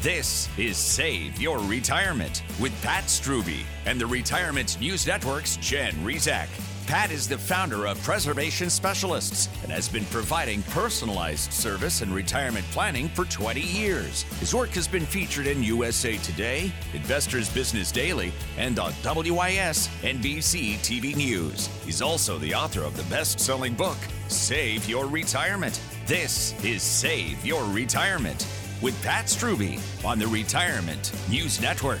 This is Save Your Retirement with Pat Strube and the Retirement News Network's Jen Rizak. Pat is the founder of Preservation Specialists and has been providing personalized service and retirement planning for 20 years. His work has been featured in USA Today, Investors Business Daily, and on WIS NBC TV News. He's also the author of the best selling book, Save Your Retirement. This is Save Your Retirement with Pat Strube on the Retirement News Network.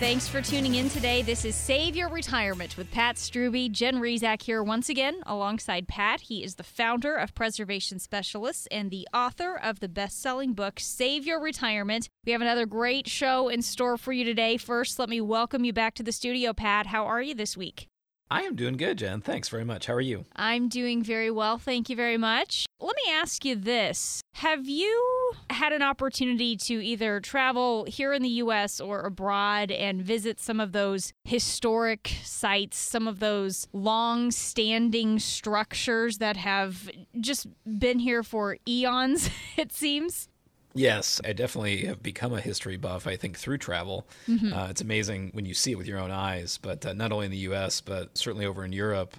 Thanks for tuning in today. This is Save Your Retirement with Pat Strube. Jen Rizak here once again alongside Pat. He is the founder of Preservation Specialists and the author of the best selling book, Save Your Retirement. We have another great show in store for you today. First, let me welcome you back to the studio, Pat. How are you this week? I am doing good, Jen. Thanks very much. How are you? I'm doing very well. Thank you very much. Let me ask you this Have you had an opportunity to either travel here in the U.S. or abroad and visit some of those historic sites, some of those long standing structures that have just been here for eons, it seems? Yes, I definitely have become a history buff, I think, through travel. Mm-hmm. Uh, it's amazing when you see it with your own eyes, but uh, not only in the US, but certainly over in Europe.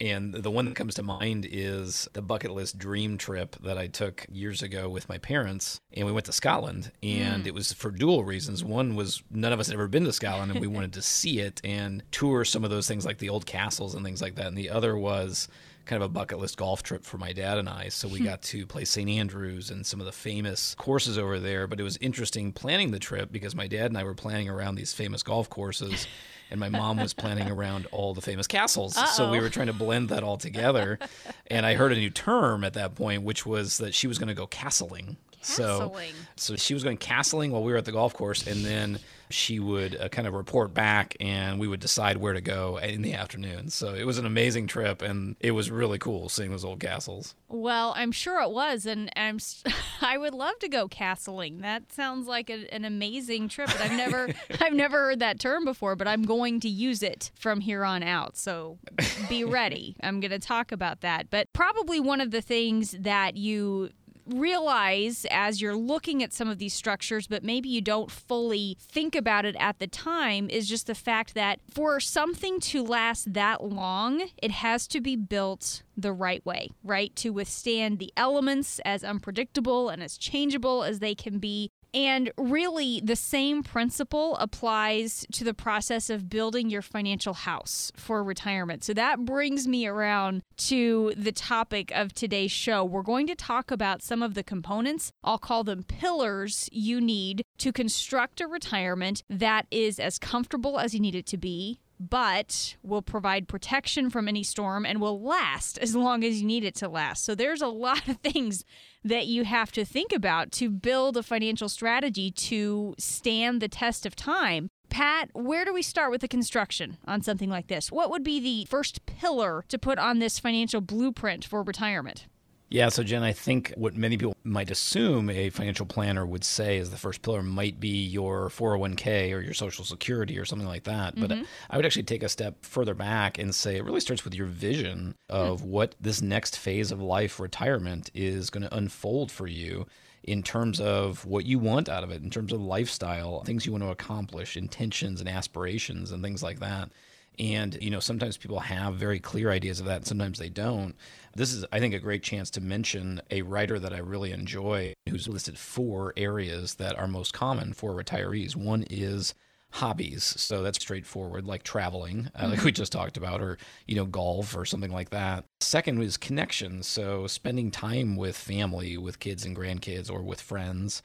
And the one that comes to mind is the bucket list dream trip that I took years ago with my parents. And we went to Scotland. And mm. it was for dual reasons. One was none of us had ever been to Scotland and we wanted to see it and tour some of those things like the old castles and things like that. And the other was kind of a bucket list golf trip for my dad and I. So we hmm. got to play St. Andrews and some of the famous courses over there. But it was interesting planning the trip because my dad and I were planning around these famous golf courses. and my mom was planning around all the famous castles. Uh-oh. So we were trying to blend that all together. and I heard a new term at that point, which was that she was going to go castling. So, so she was going castling while we were at the golf course, and then she would uh, kind of report back, and we would decide where to go in the afternoon. So it was an amazing trip, and it was really cool seeing those old castles. Well, I'm sure it was, and I'm I would love to go castling. That sounds like a, an amazing trip. But I've never I've never heard that term before, but I'm going to use it from here on out. So be ready. I'm going to talk about that. But probably one of the things that you realize as you're looking at some of these structures, but maybe you don't fully think about it at the time, is just the fact that for something to last that long, it has to be built the right way, right? To withstand the elements as unpredictable and as changeable as they can be, and really, the same principle applies to the process of building your financial house for retirement. So that brings me around to the topic of today's show. We're going to talk about some of the components, I'll call them pillars, you need to construct a retirement that is as comfortable as you need it to be, but will provide protection from any storm and will last as long as you need it to last. So there's a lot of things that you have to think about to build a financial strategy to stand the test of time. Pat, where do we start with the construction on something like this? What would be the first pillar to put on this financial blueprint for retirement? Yeah, so Jen, I think what many people might assume a financial planner would say is the first pillar might be your 401k or your social security or something like that. Mm-hmm. But I would actually take a step further back and say it really starts with your vision of mm-hmm. what this next phase of life, retirement, is going to unfold for you in terms of what you want out of it, in terms of lifestyle, things you want to accomplish, intentions and aspirations, and things like that. And, you know, sometimes people have very clear ideas of that, and sometimes they don't. This is, I think, a great chance to mention a writer that I really enjoy who's listed four areas that are most common for retirees. One is hobbies. So that's straightforward, like traveling, uh, like we just talked about, or, you know, golf or something like that. Second is connections. So spending time with family, with kids and grandkids, or with friends.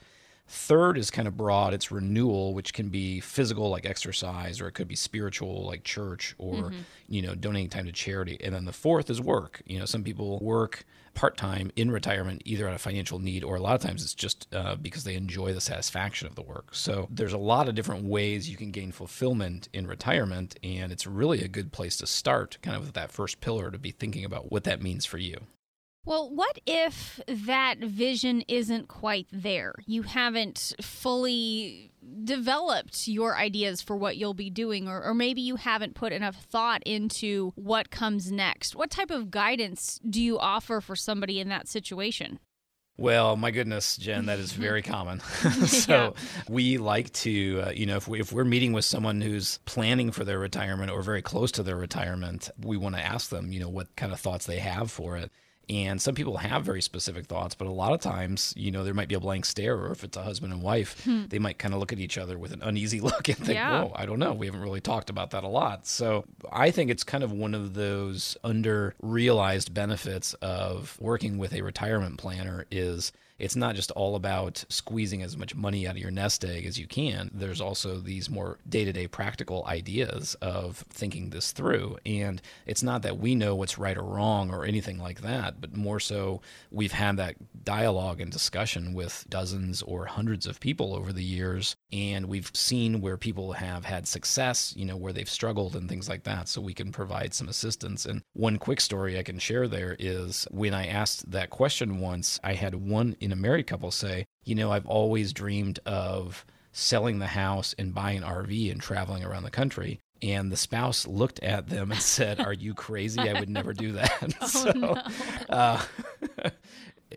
Third is kind of broad. It's renewal, which can be physical, like exercise, or it could be spiritual, like church, or, mm-hmm. you know, donating time to charity. And then the fourth is work. You know, some people work part time in retirement, either out of financial need or a lot of times it's just uh, because they enjoy the satisfaction of the work. So there's a lot of different ways you can gain fulfillment in retirement. And it's really a good place to start, kind of with that first pillar to be thinking about what that means for you. Well, what if that vision isn't quite there? You haven't fully developed your ideas for what you'll be doing, or, or maybe you haven't put enough thought into what comes next. What type of guidance do you offer for somebody in that situation? Well, my goodness, Jen, that is very common. so yeah. we like to, uh, you know, if, we, if we're meeting with someone who's planning for their retirement or very close to their retirement, we want to ask them, you know, what kind of thoughts they have for it. And some people have very specific thoughts, but a lot of times, you know, there might be a blank stare, or if it's a husband and wife, hmm. they might kind of look at each other with an uneasy look and think, yeah. whoa, I don't know. We haven't really talked about that a lot. So I think it's kind of one of those under realized benefits of working with a retirement planner is it's not just all about squeezing as much money out of your nest egg as you can. There's also these more day to day practical ideas of thinking this through. And it's not that we know what's right or wrong or anything like that, but more so we've had that dialogue and discussion with dozens or hundreds of people over the years. And we've seen where people have had success, you know, where they've struggled and things like that. So we can provide some assistance. And one quick story I can share there is when I asked that question once, I had one in a married couple say, you know, I've always dreamed of selling the house and buying an RV and traveling around the country. And the spouse looked at them and said, Are you crazy? I would never do that. Oh, so, uh,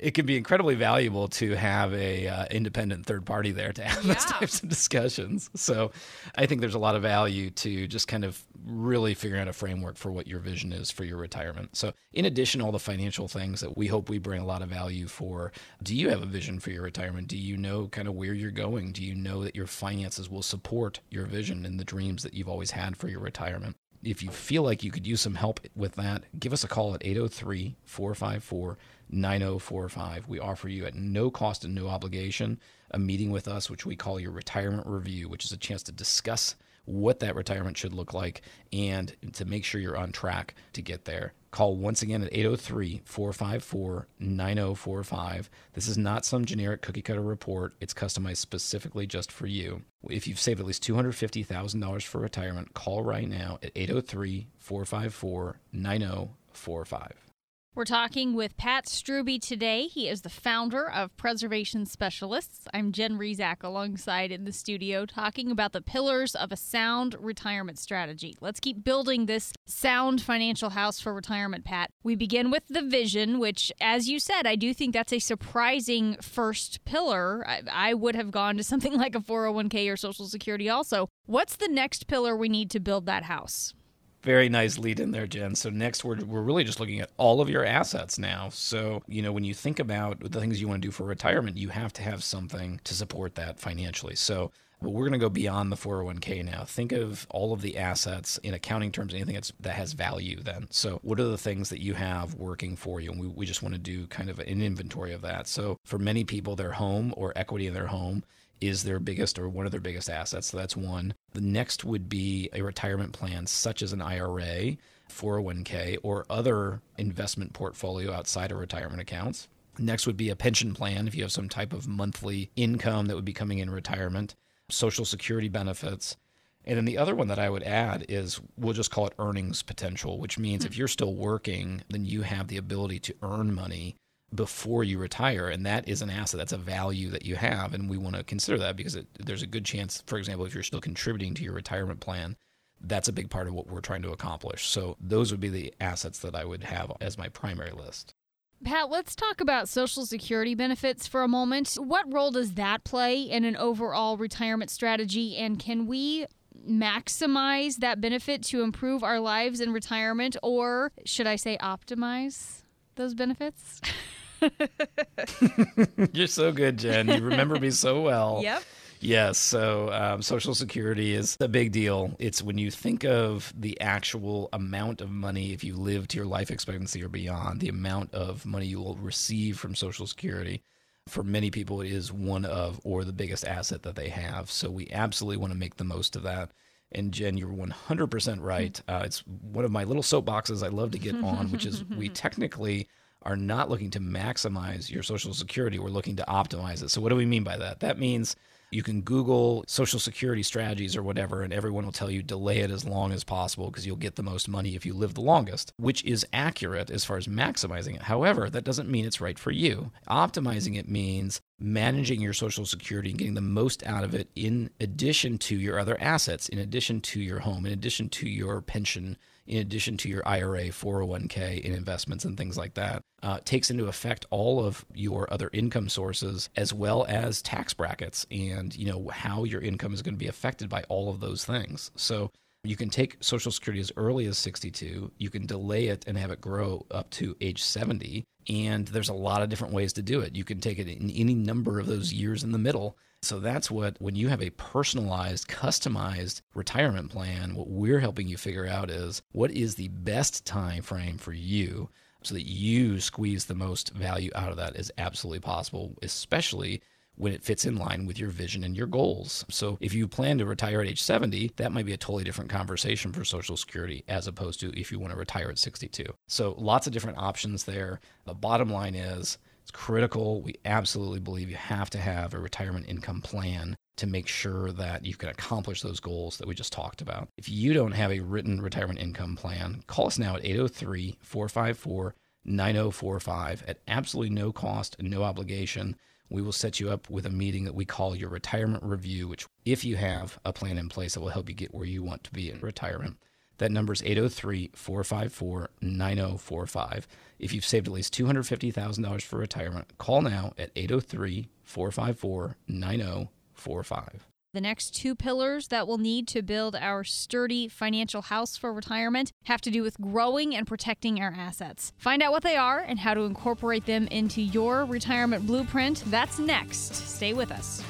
it can be incredibly valuable to have a uh, independent third party there to have yeah. those types of discussions. So I think there's a lot of value to just kind of really figuring out a framework for what your vision is for your retirement. So in addition all the financial things that we hope we bring a lot of value for, do you have a vision for your retirement? Do you know kind of where you're going? Do you know that your finances will support your vision and the dreams that you've always had for your retirement? If you feel like you could use some help with that, give us a call at 803 454 9045. We offer you at no cost and no obligation a meeting with us, which we call your retirement review, which is a chance to discuss what that retirement should look like and to make sure you're on track to get there. Call once again at 803 454 9045. This is not some generic cookie cutter report, it's customized specifically just for you. If you've saved at least $250,000 for retirement, call right now at 803 454 9045. We're talking with Pat Strube today. He is the founder of Preservation Specialists. I'm Jen Rizak alongside in the studio talking about the pillars of a sound retirement strategy. Let's keep building this sound financial house for retirement, Pat. We begin with the vision, which, as you said, I do think that's a surprising first pillar. I, I would have gone to something like a 401k or Social Security also. What's the next pillar we need to build that house? Very nice lead in there, Jen. So next, we're we're really just looking at all of your assets now. So you know, when you think about the things you want to do for retirement, you have to have something to support that financially. So but we're going to go beyond the 401k now. Think of all of the assets in accounting terms, anything that's, that has value then. So, what are the things that you have working for you? And we, we just want to do kind of an inventory of that. So, for many people, their home or equity in their home is their biggest or one of their biggest assets. So that's one. The next would be a retirement plan, such as an IRA, 401k, or other investment portfolio outside of retirement accounts. Next would be a pension plan if you have some type of monthly income that would be coming in retirement, social security benefits. And then the other one that I would add is we'll just call it earnings potential, which means if hmm. you're still working, then you have the ability to earn money before you retire and that is an asset that's a value that you have and we want to consider that because it, there's a good chance for example if you're still contributing to your retirement plan that's a big part of what we're trying to accomplish so those would be the assets that i would have as my primary list Pat, let's talk about Social Security benefits for a moment. What role does that play in an overall retirement strategy? And can we maximize that benefit to improve our lives in retirement, or should I say optimize those benefits? You're so good, Jen. You remember me so well. Yep. Yes. So, um, Social Security is a big deal. It's when you think of the actual amount of money, if you live to your life expectancy or beyond, the amount of money you will receive from Social Security. For many people, it is one of or the biggest asset that they have. So, we absolutely want to make the most of that. And Jen, you're 100% right. Uh, it's one of my little soapboxes I love to get on, which is we technically are not looking to maximize your Social Security. We're looking to optimize it. So, what do we mean by that? That means you can Google Social Security strategies or whatever, and everyone will tell you delay it as long as possible because you'll get the most money if you live the longest, which is accurate as far as maximizing it. However, that doesn't mean it's right for you. Optimizing it means managing your Social Security and getting the most out of it in addition to your other assets, in addition to your home, in addition to your pension in addition to your IRA, 401k, and investments and things like that, uh, takes into effect all of your other income sources as well as tax brackets and you know how your income is going to be affected by all of those things. So you can take Social Security as early as 62. You can delay it and have it grow up to age 70. And there's a lot of different ways to do it. You can take it in any number of those years in the middle so that's what, when you have a personalized, customized retirement plan, what we're helping you figure out is what is the best time frame for you so that you squeeze the most value out of that as absolutely possible, especially when it fits in line with your vision and your goals. So if you plan to retire at age 70, that might be a totally different conversation for Social Security as opposed to if you want to retire at 62. So lots of different options there. The bottom line is it's critical. We absolutely believe you have to have a retirement income plan to make sure that you can accomplish those goals that we just talked about. If you don't have a written retirement income plan, call us now at 803 454 9045 at absolutely no cost and no obligation. We will set you up with a meeting that we call your retirement review, which, if you have a plan in place, that will help you get where you want to be in retirement. That number is 803 454 9045. If you've saved at least $250,000 for retirement, call now at 803 454 9045. The next two pillars that we'll need to build our sturdy financial house for retirement have to do with growing and protecting our assets. Find out what they are and how to incorporate them into your retirement blueprint. That's next. Stay with us.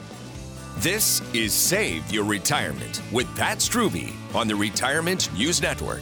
This is Save Your Retirement with Pat Strube on the Retirement News Network.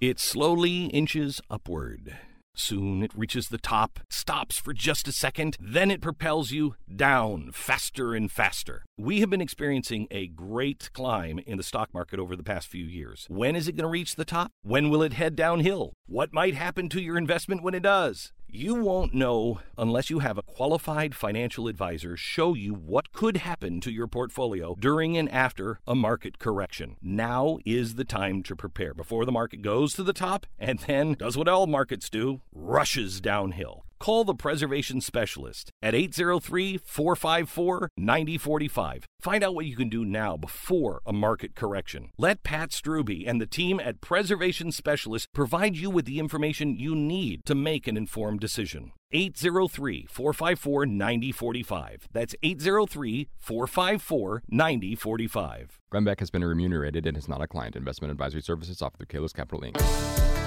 It slowly inches upward. Soon it reaches the top, stops for just a second, then it propels you down faster and faster. We have been experiencing a great climb in the stock market over the past few years. When is it going to reach the top? When will it head downhill? What might happen to your investment when it does? You won't know unless you have a qualified financial advisor show you what could happen to your portfolio during and after a market correction. Now is the time to prepare before the market goes to the top and then does what all markets do rushes downhill. Call the preservation specialist at 803 454 9045. Find out what you can do now before a market correction. Let Pat Strube and the team at Preservation Specialist provide you with the information you need to make an informed decision. 803 454 9045. That's 803 454 9045. Glenn has been remunerated and is not a client. Investment advisory services offered through Kalos Capital Inc.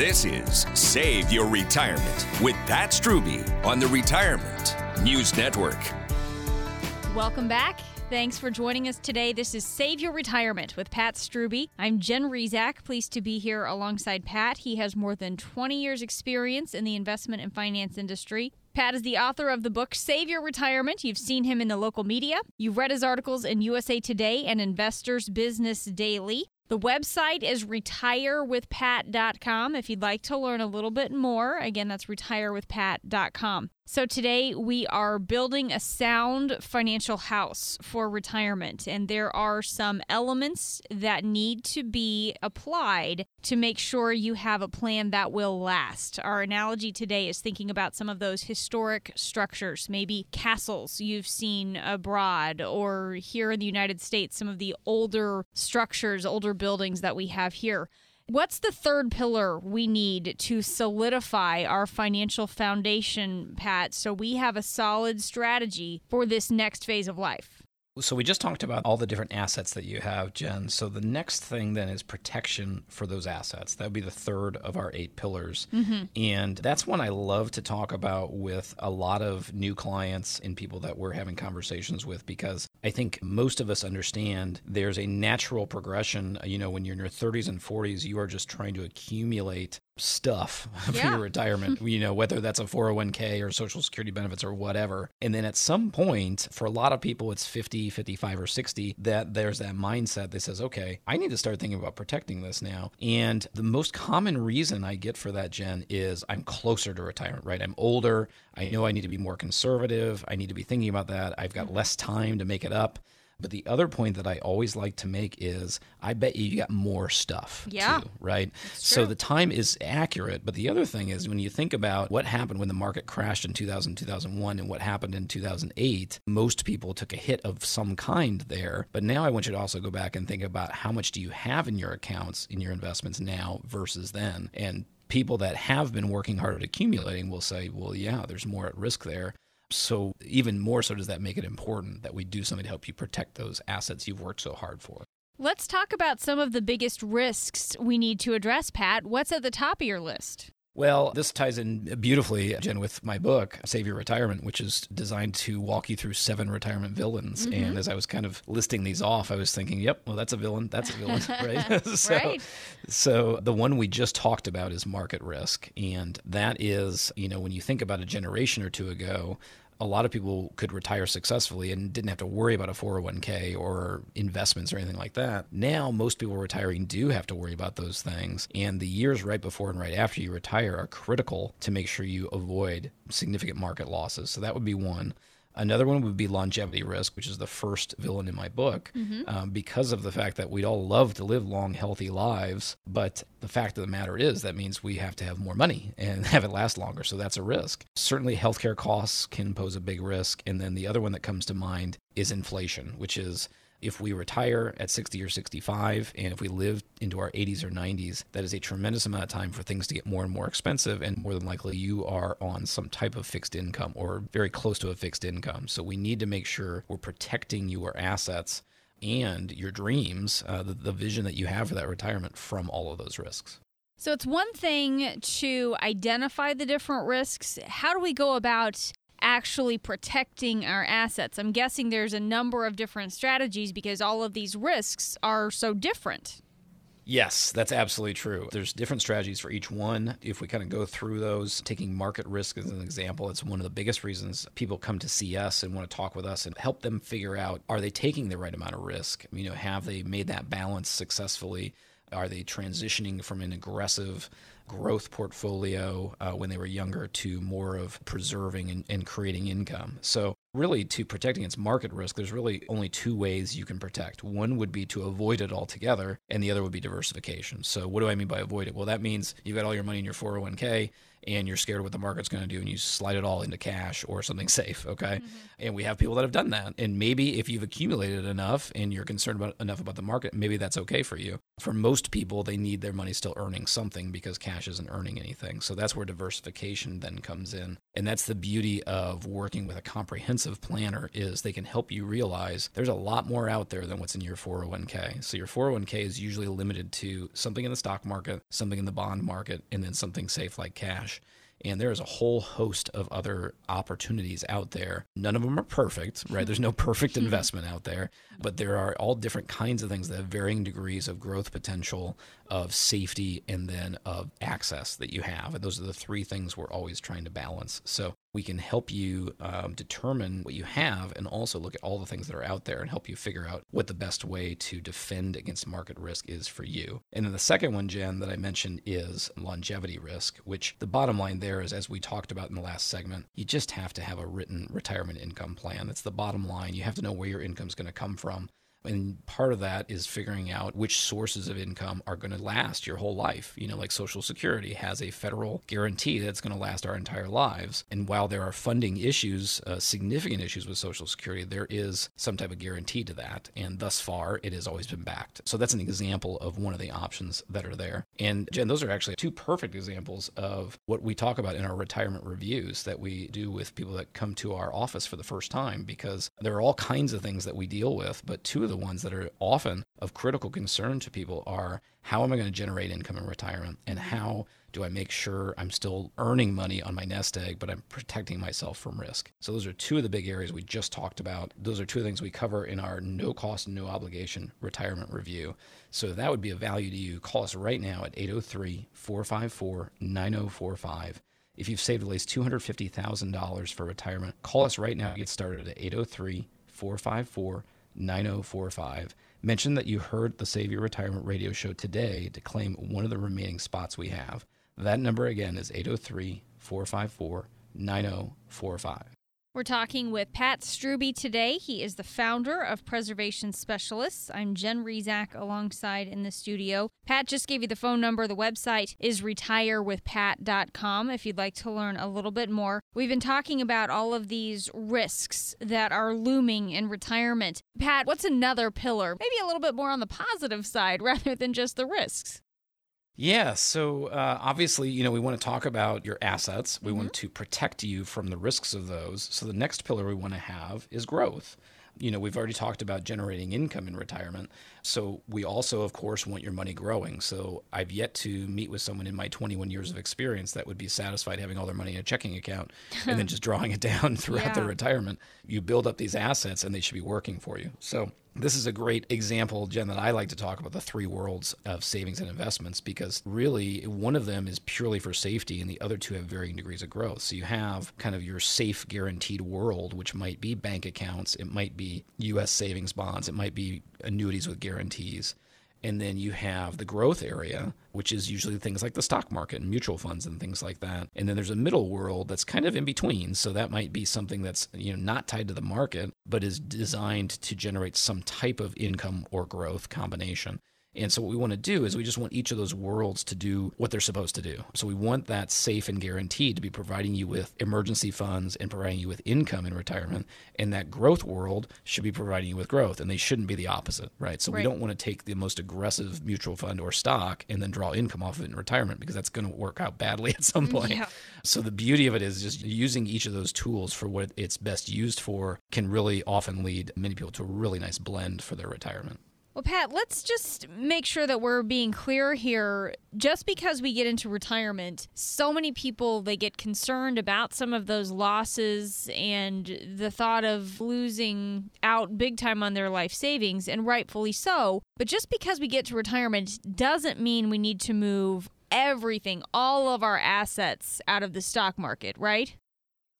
This is Save Your Retirement with Pat Strube on the Retirement News Network. Welcome back. Thanks for joining us today. This is Save Your Retirement with Pat Strube. I'm Jen Rizak, pleased to be here alongside Pat. He has more than 20 years' experience in the investment and finance industry. Pat is the author of the book Save Your Retirement. You've seen him in the local media. You've read his articles in USA Today and Investors Business Daily. The website is retirewithpat.com if you'd like to learn a little bit more. Again, that's retirewithpat.com. So today we are building a sound financial house for retirement, and there are some elements that need to be applied to make sure you have a plan that will last. Our analogy today is thinking about some of those historic structures, maybe castles you've seen abroad, or here in the United States, some of the older structures, older buildings that we have here. What's the third pillar we need to solidify our financial foundation, Pat, so we have a solid strategy for this next phase of life? So we just talked about all the different assets that you have, Jen. So the next thing then is protection for those assets. That would be the third of our eight pillars. Mm-hmm. And that's one I love to talk about with a lot of new clients and people that we're having conversations with because I think most of us understand there's a natural progression. You know, when you're in your 30s and 40s, you are just trying to accumulate stuff for Yeah. your retirement, you know, whether that's a 401k or social security benefits or whatever. And then at some point, for a lot of people, it's 50, 55, or 60, that there's that mindset that says, okay, I need to start thinking about protecting this now. And the most common reason I get for that, Jen, is I'm closer to retirement, right? I'm older. I know I need to be more conservative. I need to be thinking about that. I've got mm-hmm. less time to make it up. But the other point that I always like to make is I bet you, you got more stuff Yeah. too, right? So the time is accurate. But the other thing is when you think about what happened when the market crashed in 2000, 2001, and what happened in 2008, most people took a hit of some kind there. But now I want you to also go back and think about how much do you have in your accounts, in your investments now versus then. And people that have been working hard at accumulating will say, well, yeah, there's more at risk there. So, even more so, does that make it important that we do something to help you protect those assets you've worked so hard for? Let's talk about some of the biggest risks we need to address, Pat. What's at the top of your list? Well, this ties in beautifully, Jen, with my book, Save Your Retirement, which is designed to walk you through seven retirement villains. Mm-hmm. And as I was kind of listing these off, I was thinking, yep, well, that's a villain. That's a villain, right? so, Right. so the one we just talked about is market risk. And that is, you know, when you think about a generation or two ago, a lot of people could retire successfully and didn't have to worry about a 401k or investments or anything like that. Now, most people retiring do have to worry about those things. And the years right before and right after you retire are critical to make sure you avoid significant market losses. So that would be one. Another one would be longevity risk, which is the first villain in my book, um, because of the fact that we'd all love to live long, healthy lives. But the fact of the matter is, that means we have to have more money and have it last longer. So that's a risk. Certainly, healthcare costs can pose a big risk. And then the other one that comes to mind is inflation, which is if we retire at 60 or 65 and if we live into our 80s or 90s that is a tremendous amount of time for things to get more and more expensive and more than likely you are on some type of fixed income or very close to a fixed income so we need to make sure we're protecting your assets and your dreams uh, the, the vision that you have for that retirement from all of those risks So it's one thing to identify the different risks. How do we go about actually protecting our assets? I'm guessing there's a number of different strategies because all of these risks are so different. Yes, that's absolutely true. There's different strategies for each one. If we kind of go through those, taking market risk as an example, it's one of the biggest reasons people come to see us and want to talk with us and help them figure out are they taking the right amount of risk? You know, have they made that balance successfully? Are they transitioning from an aggressive growth portfolio uh, when they were younger to more of preserving and, and creating income? So, really, to protect against market risk, there's really only two ways you can protect. One would be to avoid it altogether, and the other would be diversification. So, what do I mean by avoid it? Well, that means you've got all your money in your 401k and you're scared of what the market's going to do and you slide it all into cash or something safe okay? Mm-hmm. And we have people that have done that and maybe if you've accumulated enough and you're concerned about enough about the market maybe that's okay for you. For most people they need their money still earning something because cash isn't earning anything. So that's where diversification then comes in and that's the beauty of working with a comprehensive planner is they can help you realize there's a lot more out there than what's in your 401k so your 401k is usually limited to something in the stock market something in the bond market and then something safe like cash and there is a whole host of other opportunities out there. None of them are perfect, right? There's no perfect investment out there, but there are all different kinds of things that have varying degrees of growth potential, of safety, and then of access that you have. And those are the three things we're always trying to balance. So we can help you um, determine what you have and also look at all the things that are out there and help you figure out what the best way to defend against market risk is for you. And then the second one, Jen, that I mentioned is longevity risk, which the bottom line there is, as we talked about in the last segment, you just have to have a written retirement income plan. That's the bottom line. You have to know where your income is going to come from. And part of that is figuring out which sources of income are going to last your whole life. You know, like Social Security has a federal guarantee that's going to last our entire lives. And while there are funding issues, uh, significant issues with Social Security, there is some type of guarantee to that. And thus far, it has always been backed. So that's an example of one of the options that are there. And Jen, those are actually two perfect examples of what we talk about in our retirement reviews that we do with people that come to our office for the first time because there are all kinds of things that we deal with, but two of the ones that are often of critical concern to people are how am I going to generate income in retirement and mm-hmm. how do I make sure I'm still earning money on my nest egg, but I'm protecting myself from risk? So, those are two of the big areas we just talked about. Those are two things we cover in our no cost, no obligation retirement review. So, that would be a value to you. Call us right now at 803 454 9045. If you've saved at least $250,000 for retirement, call us right now to get started at 803 454 9045. Mention that you heard the Save Your Retirement radio show today to claim one of the remaining spots we have. That number again is 803 454 9045. We're talking with Pat Strube today. He is the founder of Preservation Specialists. I'm Jen Rizak alongside in the studio. Pat just gave you the phone number. The website is retirewithpat.com if you'd like to learn a little bit more. We've been talking about all of these risks that are looming in retirement. Pat, what's another pillar? Maybe a little bit more on the positive side rather than just the risks. Yeah. So uh, obviously, you know, we want to talk about your assets. We Mm-hmm. want to protect you from the risks of those. So the next pillar we want to have is growth. You know, we've already talked about generating income in retirement. So we also, of course, want your money growing. So I've yet to meet with someone in my 21 years of experience that would be satisfied having all their money in a checking account and then just drawing it down throughout their retirement. You build up these assets and they should be working for you. So this is a great example, Jen, that I like to talk about the three worlds of savings and investments because really one of them is purely for safety and the other two have varying degrees of growth. So you have kind of your safe, guaranteed world, which might be bank accounts, it might be US savings bonds, it might be annuities with guarantees. And then you have the growth area, which is usually things like the stock market and mutual funds and things like that. And then there's a middle world that's kind of in between. So that might be something that's you know not tied to the market, but is designed to generate some type of income or growth combination. And so what we want to do is we just want each of those worlds to do what they're supposed to do. So we want that safe and guaranteed to be providing you with emergency funds and providing you with income in retirement. And that growth world should be providing you with growth. And they shouldn't be the opposite, right? So we don't want to take the most aggressive mutual fund or stock and then draw income off of it in retirement because that's going to work out badly at some mm, point. Yeah. So the beauty of it is just using each of those tools for what it's best used for can really often lead many people to a really nice blend for their retirement. Well, Pat, let's just make sure that we're being clear here. Just because we get into retirement, so many people they get concerned about some of those losses and the thought of losing out big time on their life savings, and rightfully so. But just because we get to retirement doesn't mean we need to move everything, all of our assets out of the stock market, right?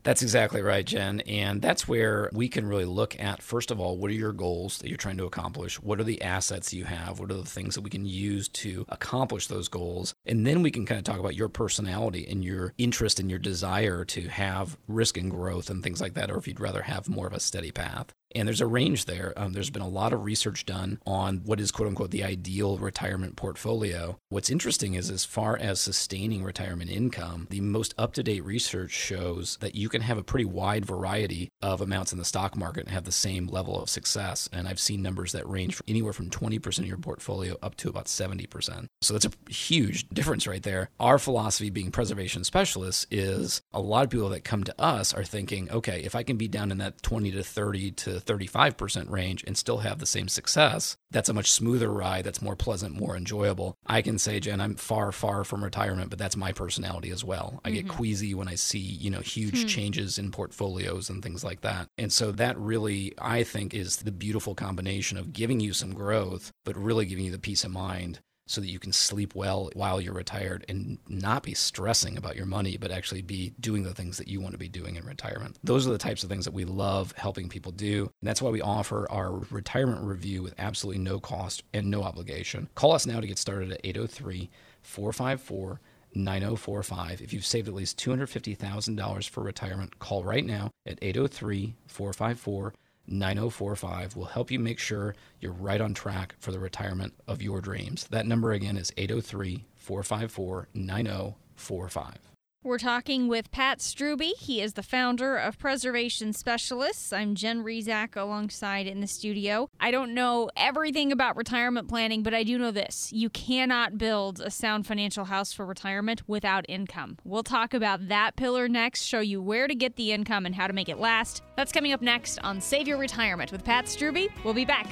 That's exactly right, Jen. And that's where we can really look at, first of all, what are your goals that you're trying to accomplish? What are the assets you have? What are the things that we can use to accomplish those goals? And then we can kind of talk about your personality and your interest and your desire to have risk and growth and things like that, or if you'd rather have more of a steady path. And there's a range there. Um, there's been a lot of research done on what is quote unquote the ideal retirement portfolio. What's interesting is, as far as sustaining retirement income, the most up to date research shows that you can have a pretty wide variety of amounts in the stock market and have the same level of success. And I've seen numbers that range from anywhere from 20% of your portfolio up to about 70%. So that's a huge difference right there. Our philosophy, being preservation specialists, is a lot of people that come to us are thinking, okay, if I can be down in that 20 to 30 to 35% range and still have the same success, that's a much smoother ride. That's more pleasant, more enjoyable. I can say, Jen, I'm far, far from retirement, but that's my personality as well. I get mm-hmm. queasy when I see, you know, huge hmm. changes in portfolios and things like that. And so that really, I think, is the beautiful combination of giving you some growth, but really giving you the peace of mind so that you can sleep well while you're retired and not be stressing about your money, but actually be doing the things that you want to be doing in retirement. Those are the types of things that we love helping people do. And that's why we offer our retirement review with absolutely no cost and no obligation. Call us now to get started at 803 454 9045. If you've saved at least $250,000 for retirement, call right now at 803 454 9045 will help you make sure you're right on track for the retirement of your dreams. That number again is 803 454 9045. We're talking with Pat Strube. He is the founder of Preservation Specialists. I'm Jen Rizak alongside in the studio. I don't know everything about retirement planning, but I do know this. You cannot build a sound financial house for retirement without income. We'll talk about that pillar next, show you where to get the income and how to make it last. That's coming up next on Save Your Retirement with Pat Strube. We'll be back.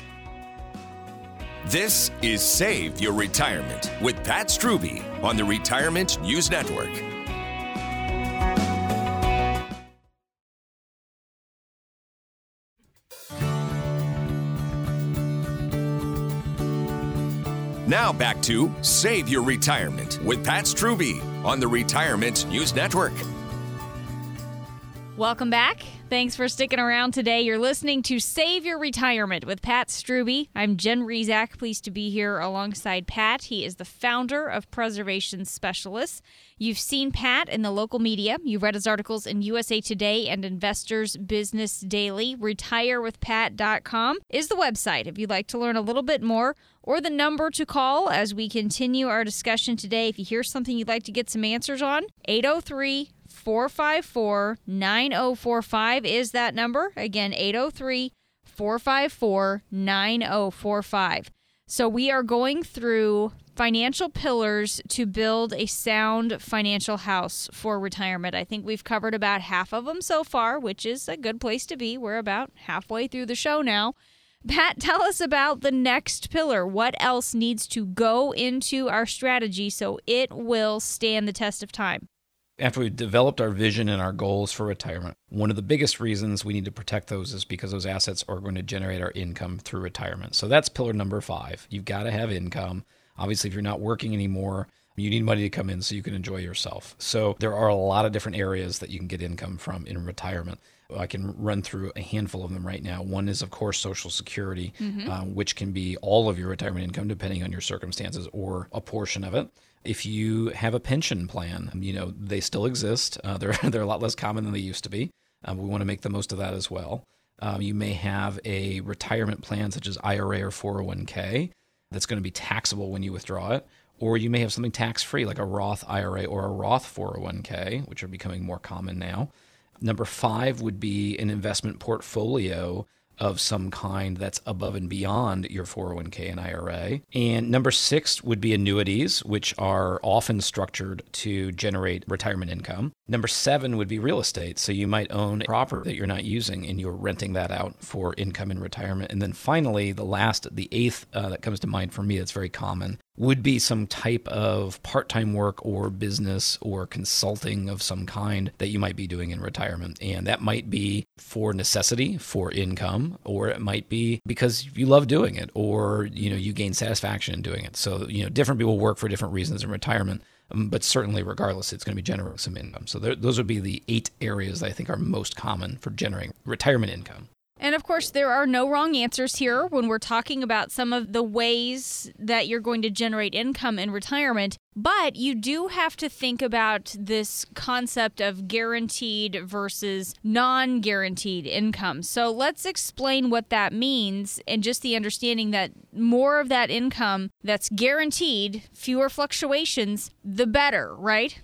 This is Save Your Retirement with Pat Strube on the Retirement News Network. Now back to Save Your Retirement with Pat Strube on the Retirement News Network. Welcome back. Thanks for sticking around today. You're listening to Save Your Retirement with Pat Strube. I'm Jen Rizak, pleased to be here alongside Pat. He is the founder of Preservation Specialists. You've seen Pat in the local media. You've read his articles in USA Today and Investors Business Daily. RetireWithPat.com is the website if you'd like to learn a little bit more or the number to call as we continue our discussion today. If you hear something you'd like to get some answers on, 803 454 9045 is that number. Again, 803 454 9045. So we are going through financial pillars to build a sound financial house for retirement. I think we've covered about half of them so far, which is a good place to be. We're about halfway through the show now. Pat, tell us about the next pillar. What else needs to go into our strategy so it will stand the test of time? After we've developed our vision and our goals for retirement, one of the biggest reasons we need to protect those is because those assets are going to generate our income through retirement. So that's pillar number five. You've got to have income. Obviously, if you're not working anymore, you need money to come in so you can enjoy yourself. So there are a lot of different areas that you can get income from in retirement. I can run through a handful of them right now. One is, of course, Social Security, mm-hmm. uh, which can be all of your retirement income depending on your circumstances or a portion of it. If you have a pension plan, you know, they still exist. Uh, they're, they're a lot less common than they used to be. Uh, we want to make the most of that as well. Um, you may have a retirement plan such as IRA or 401k that's going to be taxable when you withdraw it. Or you may have something tax free like a Roth IRA or a Roth 401k, which are becoming more common now. Number five would be an investment portfolio of some kind that's above and beyond your 401k and IRA. And number six would be annuities, which are often structured to generate retirement income. Number seven would be real estate. So you might own property that you're not using and you're renting that out for income in retirement. And then finally, the last, the eighth uh, that comes to mind for me that's very common would be some type of part time work or business or consulting of some kind that you might be doing in retirement. And that might be for necessity, for income, or it might be because you love doing it or you know you gain satisfaction in doing it. So, you know, different people work for different reasons in retirement. Um, but certainly, regardless, it's going to be generating some income. So, there, those would be the eight areas that I think are most common for generating retirement income. And of course, there are no wrong answers here when we're talking about some of the ways that you're going to generate income in retirement. But you do have to think about this concept of guaranteed versus non guaranteed income. So let's explain what that means and just the understanding that more of that income that's guaranteed, fewer fluctuations, the better, right?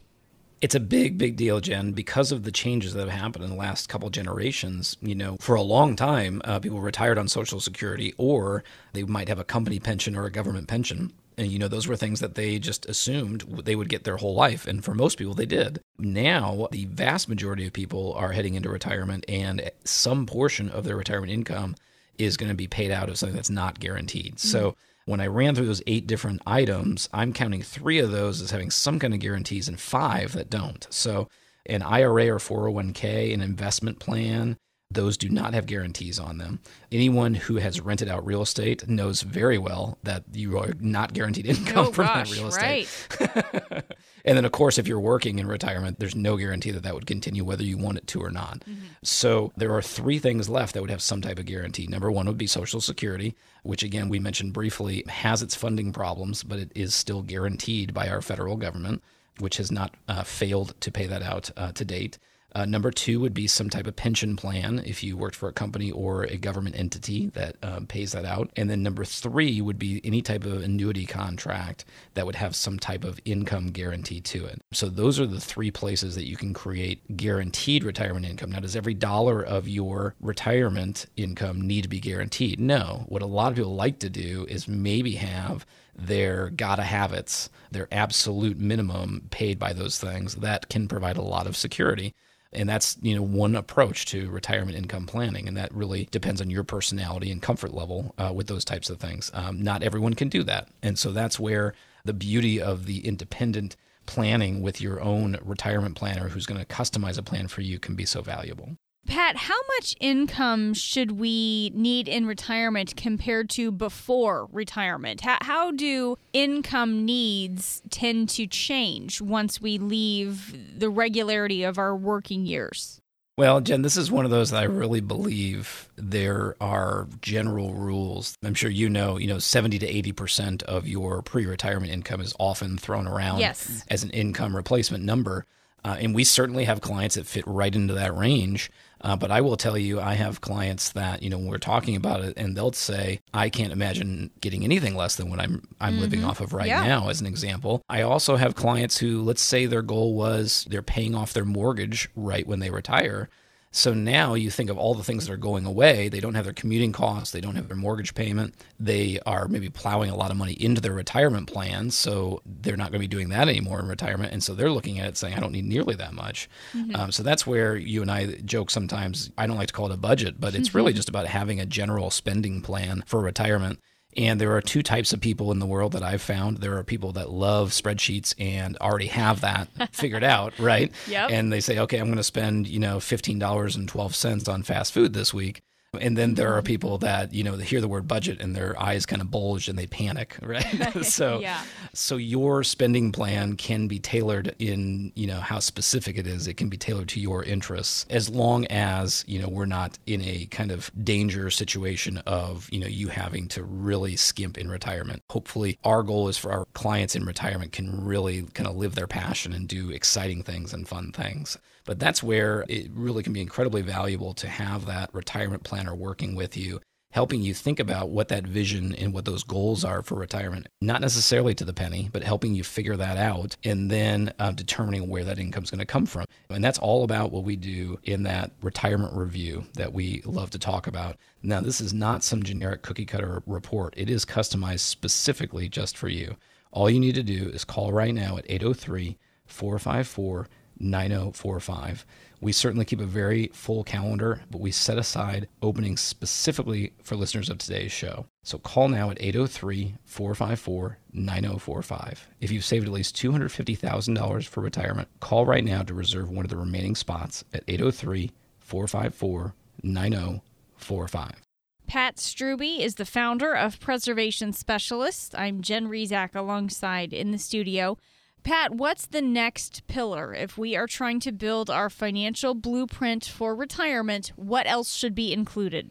It's a big, big deal, Jen, because of the changes that have happened in the last couple generations. You know, for a long time, uh, people retired on Social Security or they might have a company pension or a government pension. And, you know, those were things that they just assumed they would get their whole life. And for most people, they did. Now, the vast majority of people are heading into retirement, and some portion of their retirement income is going to be paid out of something that's not guaranteed. Mm-hmm. So, when I ran through those eight different items, I'm counting three of those as having some kind of guarantees and five that don't. So, an IRA or 401k, an investment plan, those do not have guarantees on them. Anyone who has rented out real estate knows very well that you are not guaranteed income oh, from gosh, that real estate. Right. and then, of course, if you're working in retirement, there's no guarantee that that would continue whether you want it to or not. Mm-hmm. So there are three things left that would have some type of guarantee. Number one would be Social Security, which again we mentioned briefly has its funding problems, but it is still guaranteed by our federal government, which has not uh, failed to pay that out uh, to date. Uh, number two would be some type of pension plan if you worked for a company or a government entity that um, pays that out. And then number three would be any type of annuity contract that would have some type of income guarantee to it. So those are the three places that you can create guaranteed retirement income. Now, does every dollar of your retirement income need to be guaranteed? No. What a lot of people like to do is maybe have their gotta have it's, their absolute minimum paid by those things. That can provide a lot of security and that's you know one approach to retirement income planning. And that really depends on your personality and comfort level uh, with those types of things. Um, not everyone can do that. And so that's where the beauty of the independent planning with your own retirement planner who's going to customize a plan for you can be so valuable Pat, how much income should we need in retirement compared to before retirement? How, how do income needs tend to change once we leave the regularity of our working years? Well, Jen, this is one of those that I really believe there are general rules. I'm sure you know, you know, 70 to 80% of your pre-retirement income is often thrown around yes. as an income replacement number. Uh, and we certainly have clients that fit right into that range. Uh, but I will tell you, I have clients that you know when we're talking about it, and they'll say, "I can't imagine getting anything less than what I'm I'm mm-hmm. living off of right yeah. now." As an example, I also have clients who, let's say, their goal was they're paying off their mortgage right when they retire. So now you think of all the things that are going away. They don't have their commuting costs, they don't have their mortgage payment. They are maybe plowing a lot of money into their retirement plan, so they're not going to be doing that anymore in retirement. And so they're looking at it saying, I don't need nearly that much. Mm-hmm. Um, so that's where you and I joke sometimes. I don't like to call it a budget, but it's really just about having a general spending plan for retirement. And there are two types of people in the world that I've found. There are people that love spreadsheets and already have that figured out, right? Yep. And they say, okay, I'm going to spend, you know, $15.12 on fast food this week. And then there are people that you know they hear the word budget and their eyes kind of bulge and they panic, right? so, yeah. so your spending plan can be tailored in you know how specific it is. It can be tailored to your interests as long as you know we're not in a kind of danger situation of you know you having to really skimp in retirement. Hopefully, our goal is for our clients in retirement can really kind of live their passion and do exciting things and fun things. But that's where it really can be incredibly valuable to have that retirement planner working with you, helping you think about what that vision and what those goals are for retirement. Not necessarily to the penny, but helping you figure that out and then uh, determining where that income is going to come from. And that's all about what we do in that retirement review that we love to talk about. Now, this is not some generic cookie cutter report, it is customized specifically just for you. All you need to do is call right now at 803 454 9045. We certainly keep a very full calendar, but we set aside openings specifically for listeners of today's show. So call now at 803 454 9045. If you've saved at least $250,000 for retirement, call right now to reserve one of the remaining spots at 803 454 9045. Pat Strube is the founder of Preservation Specialists. I'm Jen Rizak alongside in the studio. Pat, what's the next pillar? If we are trying to build our financial blueprint for retirement, what else should be included?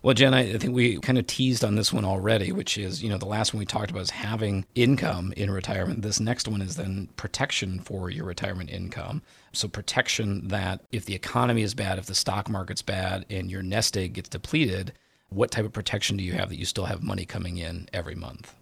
Well, Jen, I think we kind of teased on this one already, which is, you know, the last one we talked about is having income in retirement. This next one is then protection for your retirement income. So, protection that if the economy is bad, if the stock market's bad, and your nest egg gets depleted, what type of protection do you have that you still have money coming in every month?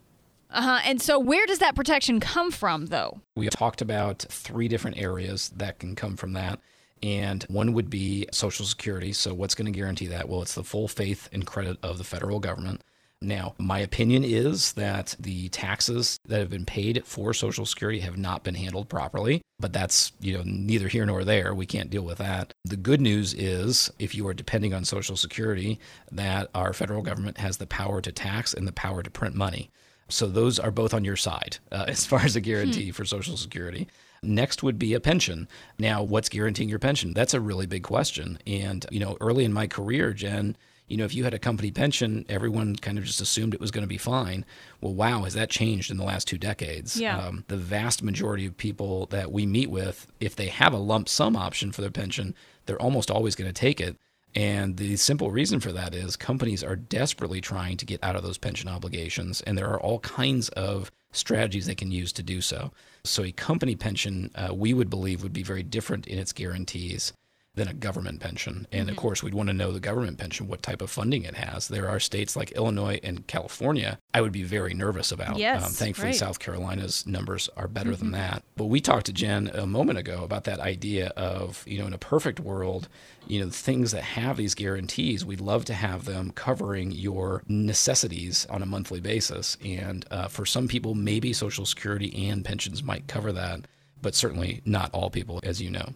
Uh huh. And so, where does that protection come from, though? We talked about three different areas that can come from that. And one would be Social Security. So, what's going to guarantee that? Well, it's the full faith and credit of the federal government. Now, my opinion is that the taxes that have been paid for Social Security have not been handled properly, but that's, you know, neither here nor there. We can't deal with that. The good news is if you are depending on Social Security, that our federal government has the power to tax and the power to print money. So those are both on your side uh, as far as a guarantee hmm. for Social Security. Next would be a pension. Now, what's guaranteeing your pension? That's a really big question. And, you know, early in my career, Jen, you know, if you had a company pension, everyone kind of just assumed it was going to be fine. Well, wow, has that changed in the last two decades? Yeah. Um, the vast majority of people that we meet with, if they have a lump sum option for their pension, they're almost always going to take it. And the simple reason for that is companies are desperately trying to get out of those pension obligations, and there are all kinds of strategies they can use to do so. So, a company pension, uh, we would believe, would be very different in its guarantees than a government pension. And of course, we'd want to know the government pension, what type of funding it has. There are states like Illinois and California I would be very nervous about. Um, Yes, thankfully, right. South Carolina's numbers are better than that. But we talked to Jen a moment ago about that idea of, you know, in a perfect world, you know, things that have these guarantees, we'd love to have them covering your necessities on a monthly basis. And uh, for some people, maybe Social Security and pensions might cover that, but certainly not all people, as you know.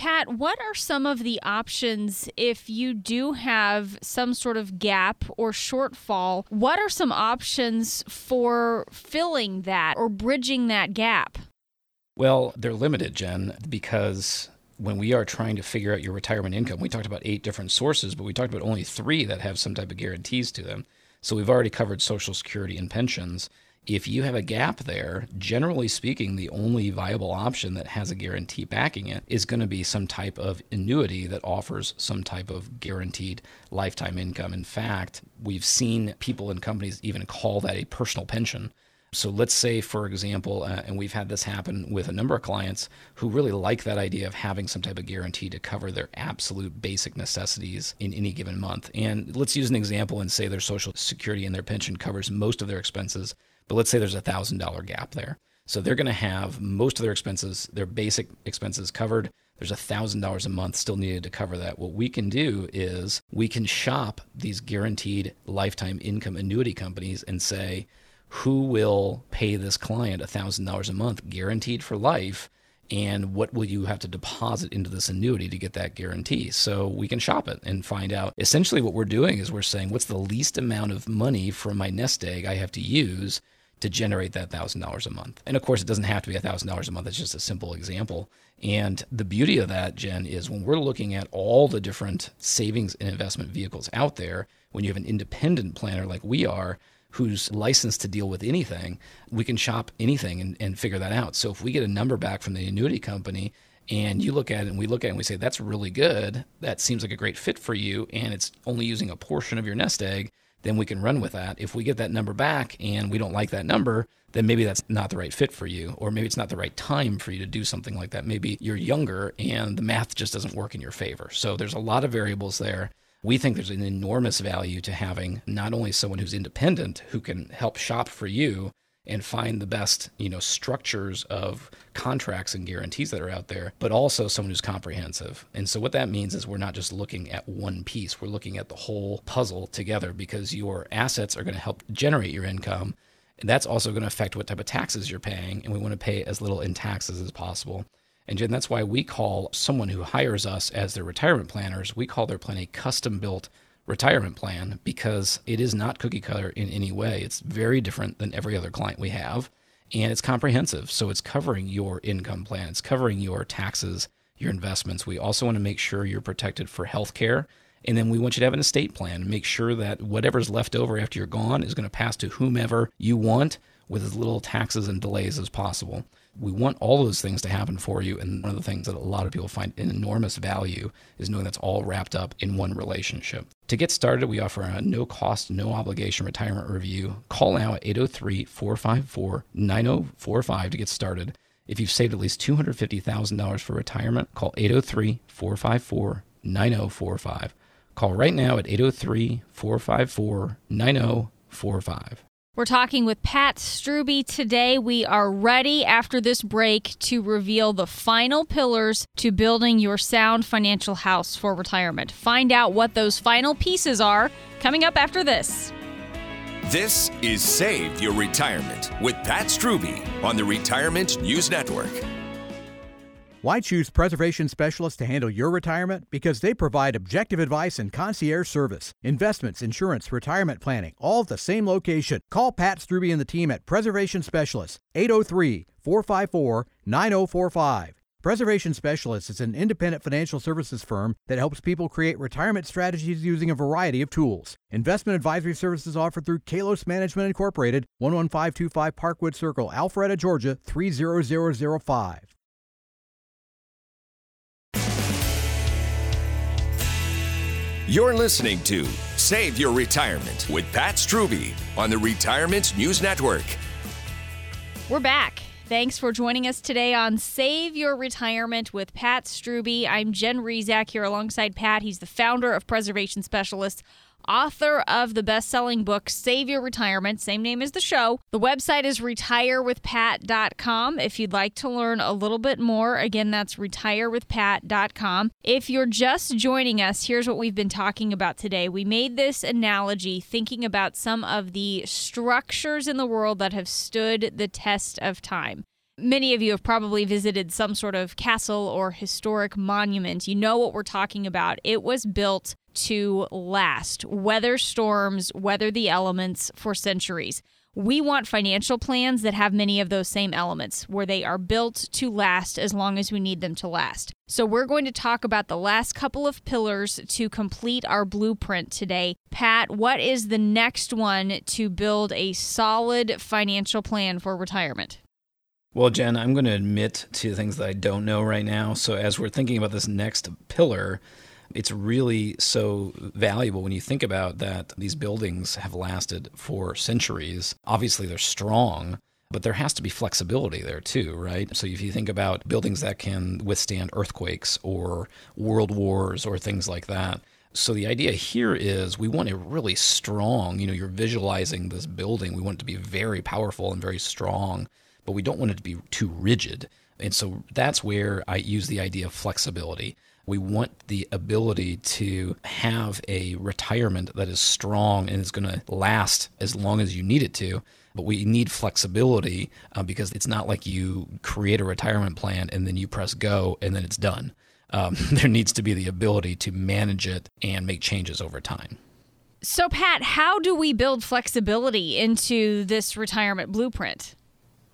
Pat, what are some of the options if you do have some sort of gap or shortfall? What are some options for filling that or bridging that gap? Well, they're limited, Jen, because when we are trying to figure out your retirement income, we talked about eight different sources, but we talked about only three that have some type of guarantees to them. So we've already covered Social Security and pensions. If you have a gap there, generally speaking, the only viable option that has a guarantee backing it is going to be some type of annuity that offers some type of guaranteed lifetime income. In fact, we've seen people and companies even call that a personal pension. So let's say, for example, uh, and we've had this happen with a number of clients who really like that idea of having some type of guarantee to cover their absolute basic necessities in any given month. And let's use an example and say their Social Security and their pension covers most of their expenses, but let's say there's a $1,000 gap there. So they're going to have most of their expenses, their basic expenses covered. There's a $1,000 a month still needed to cover that. What we can do is we can shop these guaranteed lifetime income annuity companies and say, who will pay this client a $1,000 a month guaranteed for life? And what will you have to deposit into this annuity to get that guarantee? So we can shop it and find out. Essentially, what we're doing is we're saying, what's the least amount of money from my nest egg I have to use to generate that $1,000 a month? And of course, it doesn't have to be a $1,000 a month. It's just a simple example. And the beauty of that, Jen, is when we're looking at all the different savings and investment vehicles out there, when you have an independent planner like we are, who's licensed to deal with anything, we can shop anything and, and figure that out. So if we get a number back from the annuity company and you look at it and we look at it and we say, that's really good, that seems like a great fit for you, and it's only using a portion of your nest egg, then we can run with that. If we get that number back and we don't like that number, then maybe that's not the right fit for you, or maybe it's not the right time for you to do something like that. Maybe you're younger and the math just doesn't work in your favor. So there's a lot of variables there. We think there's an enormous value to having not only someone who's independent who can help shop for you and find the best, you know, structures of contracts and guarantees that are out there, but also someone who's comprehensive. And so what that means is we're not just looking at one piece, we're looking at the whole puzzle together because your assets are going to help generate your income. And that's also going to affect what type of taxes you're paying, and we want to pay as little in taxes as possible. And Jen, that's why we call someone who hires us as their retirement planners, we call their plan a custom built retirement plan because it is not cookie cutter in any way. It's very different than every other client we have, and it's comprehensive. So it's covering your income plan, it's covering your taxes, your investments. We also want to make sure you're protected for health care. And then we want you to have an estate plan make sure that whatever's left over after you're gone is going to pass to whomever you want with as little taxes and delays as possible. We want all those things to happen for you. And one of the things that a lot of people find an enormous value is knowing that's all wrapped up in one relationship. To get started, we offer a no cost, no obligation retirement review. Call now at 803 454 9045 to get started. If you've saved at least $250,000 for retirement, call 803 454 9045. Call right now at 803 454 9045. We're talking with Pat Strube today. We are ready after this break to reveal the final pillars to building your sound financial house for retirement. Find out what those final pieces are coming up after this. This is Save Your Retirement with Pat Strube on the Retirement News Network. Why choose Preservation Specialists to handle your retirement? Because they provide objective advice and concierge service. Investments, insurance, retirement planning, all at the same location. Call Pat Strube and the team at Preservation Specialists, 803 454 9045. Preservation Specialists is an independent financial services firm that helps people create retirement strategies using a variety of tools. Investment advisory services offered through Kalos Management Incorporated, 11525 Parkwood Circle, Alpharetta, Georgia 30005. You're listening to Save Your Retirement with Pat Strube on the Retirement News Network. We're back. Thanks for joining us today on Save Your Retirement with Pat Strube. I'm Jen Rizak here alongside Pat. He's the founder of Preservation Specialists author of the best selling book, Save Your Retirement, same name as the show. The website is retirewithpat.com. If you'd like to learn a little bit more, again, that's retirewithpat.com. If you're just joining us, here's what we've been talking about today. We made this analogy thinking about some of the structures in the world that have stood the test of time. Many of you have probably visited some sort of castle or historic monument. You know what we're talking about. It was built to last, weather storms, weather the elements for centuries. We want financial plans that have many of those same elements, where they are built to last as long as we need them to last. So, we're going to talk about the last couple of pillars to complete our blueprint today. Pat, what is the next one to build a solid financial plan for retirement? Well, Jen, I'm going to admit to things that I don't know right now. So, as we're thinking about this next pillar, it's really so valuable when you think about that these buildings have lasted for centuries. Obviously, they're strong, but there has to be flexibility there too, right? So if you think about buildings that can withstand earthquakes or world wars or things like that. So the idea here is we want a really strong, you know, you're visualizing this building, we want it to be very powerful and very strong but we don't want it to be too rigid. And so that's where I use the idea of flexibility. We want the ability to have a retirement that is strong and is going to last as long as you need it to. But we need flexibility uh, because it's not like you create a retirement plan and then you press go and then it's done. Um, there needs to be the ability to manage it and make changes over time. So, Pat, how do we build flexibility into this retirement blueprint?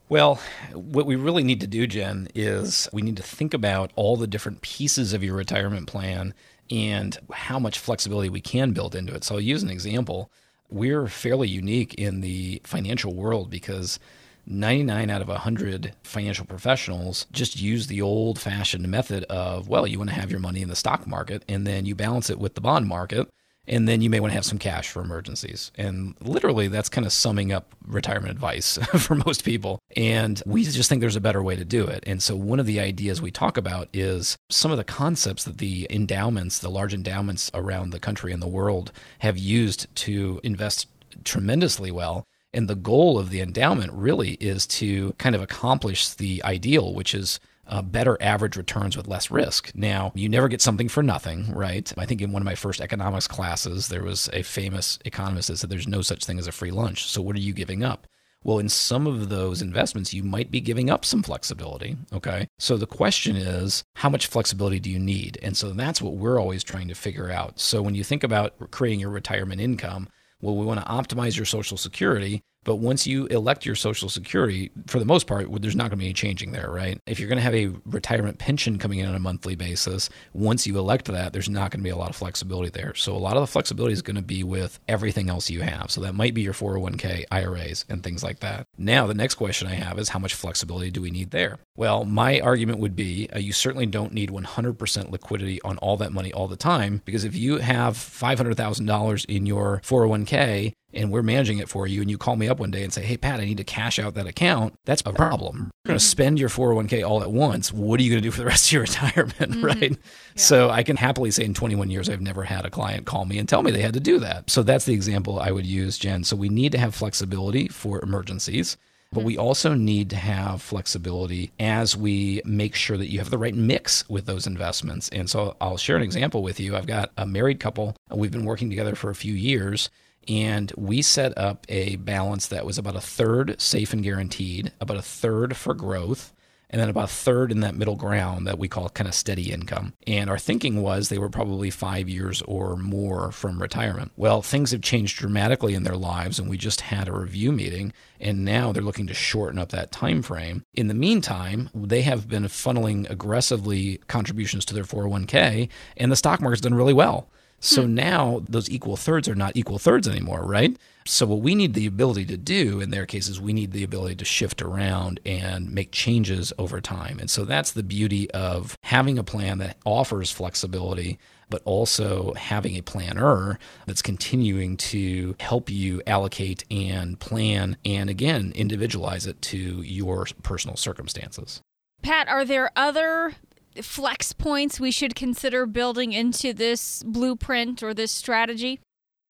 Well, what we really need to do, Jen, is we need to think about all the different pieces of your retirement plan and how much flexibility we can build into it. So I'll use an example. We're fairly unique in the financial world because 99 out of 100 financial professionals just use the old fashioned method of, well, you want to have your money in the stock market and then you balance it with the bond market and then you may want to have some cash for emergencies. And literally, that's kind of summing up retirement advice for most people. And we just think there's a better way to do it. And so, one of the ideas we talk about is some of the concepts that the endowments, the large endowments around the country and the world, have used to invest tremendously well. And the goal of the endowment really is to kind of accomplish the ideal, which is uh, better average returns with less risk. Now, you never get something for nothing, right? I think in one of my first economics classes, there was a famous economist that said there's no such thing as a free lunch. So, what are you giving up? Well, in some of those investments, you might be giving up some flexibility. Okay. So the question is, how much flexibility do you need? And so that's what we're always trying to figure out. So when you think about creating your retirement income, well, we want to optimize your Social Security, but once you elect your Social Security, for the most part, there's not going to be any changing there, right? If you're going to have a retirement pension coming in on a monthly basis, once you elect that, there's not going to be a lot of flexibility there. So a lot of the flexibility is going to be with everything else you have. So that might be your 401k, IRAs, and things like that. Now, the next question I have is how much flexibility do we need there? Well, my argument would be uh, you certainly don't need 100% liquidity on all that money all the time because if you have $500,000 in your 401k and we're managing it for you and you call me up one day and say, "Hey Pat, I need to cash out that account." That's a problem. You're going to spend your 401k all at once. What are you going to do for the rest of your retirement, mm-hmm. right? Yeah. So I can happily say in 21 years I've never had a client call me and tell me they had to do that. So that's the example I would use, Jen. So we need to have flexibility for emergencies. But we also need to have flexibility as we make sure that you have the right mix with those investments. And so I'll share an example with you. I've got a married couple. We've been working together for a few years and we set up a balance that was about a third safe and guaranteed, about a third for growth, and then about a third in that middle ground that we call kind of steady income. And our thinking was they were probably five years or more from retirement. Well, things have changed dramatically in their lives, and we just had a review meeting, and now they're looking to shorten up that time frame. In the meantime, they have been funneling aggressively contributions to their 401k, and the stock market's done really well. So hmm. now those equal thirds are not equal thirds anymore, right? So what we need the ability to do in their cases, we need the ability to shift around and make changes over time. And so that's the beauty of having a plan that offers flexibility but also having a planner that's continuing to help you allocate and plan and again individualize it to your personal circumstances. Pat, are there other flex points we should consider building into this blueprint or this strategy?